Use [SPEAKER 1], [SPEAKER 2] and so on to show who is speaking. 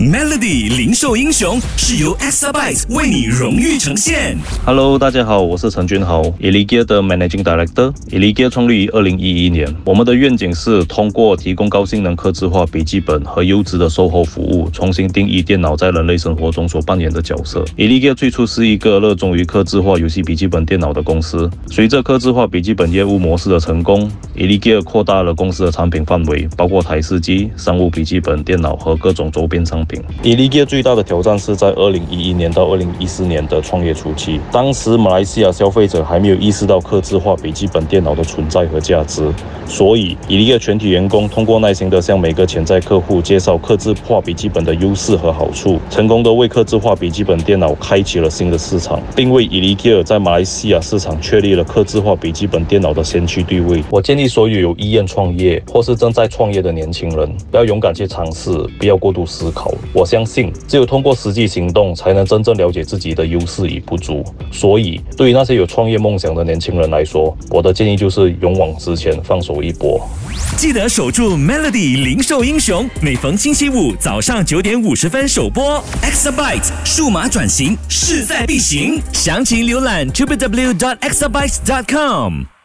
[SPEAKER 1] Melody 零售英雄是由 Exabyte 为你荣誉呈现。
[SPEAKER 2] Hello，大家好，我是陈君豪 e l i g e a 的 Managing Director。e l i g e a 创立于二零一一年，我们的愿景是通过提供高性能刻字化笔记本和优质的售后服务，重新定义电脑在人类生活中所扮演的角色。e l i g e a 最初是一个热衷于刻字化游戏笔记本电脑的公司，随着刻字化笔记本业务模式的成功 e l i g e a 扩大了公司的产品范围，包括台式机、商务笔记本电脑和各种周边商品。E l i g e a 最大的挑战是在二零一一年到二零一四年的创业初期，当时马来西亚消费者还没有意识到刻字化笔记本电脑的存在和价值，所以 e l i g e 全体员工通过耐心的向每个潜在客户介绍刻字化笔记本的优势和好处，成功的为刻字化笔记本电脑开启了新的市场，并为 e l i g e a 在马来西亚市场确立了刻字化笔记本电脑的先驱地位。我建议所有有意愿创业或是正在创业的年轻人，要勇敢去尝试，不要过度思考。我相信，只有通过实际行动，才能真正了解自己的优势与不足。所以，对于那些有创业梦想的年轻人来说，我的建议就是勇往直前，放手一搏。
[SPEAKER 1] 记得守住 Melody 零售英雄，每逢星期五早上九点五十分首播。Exabyte 数码转型势在必行，详情浏览 www.exabyte.com。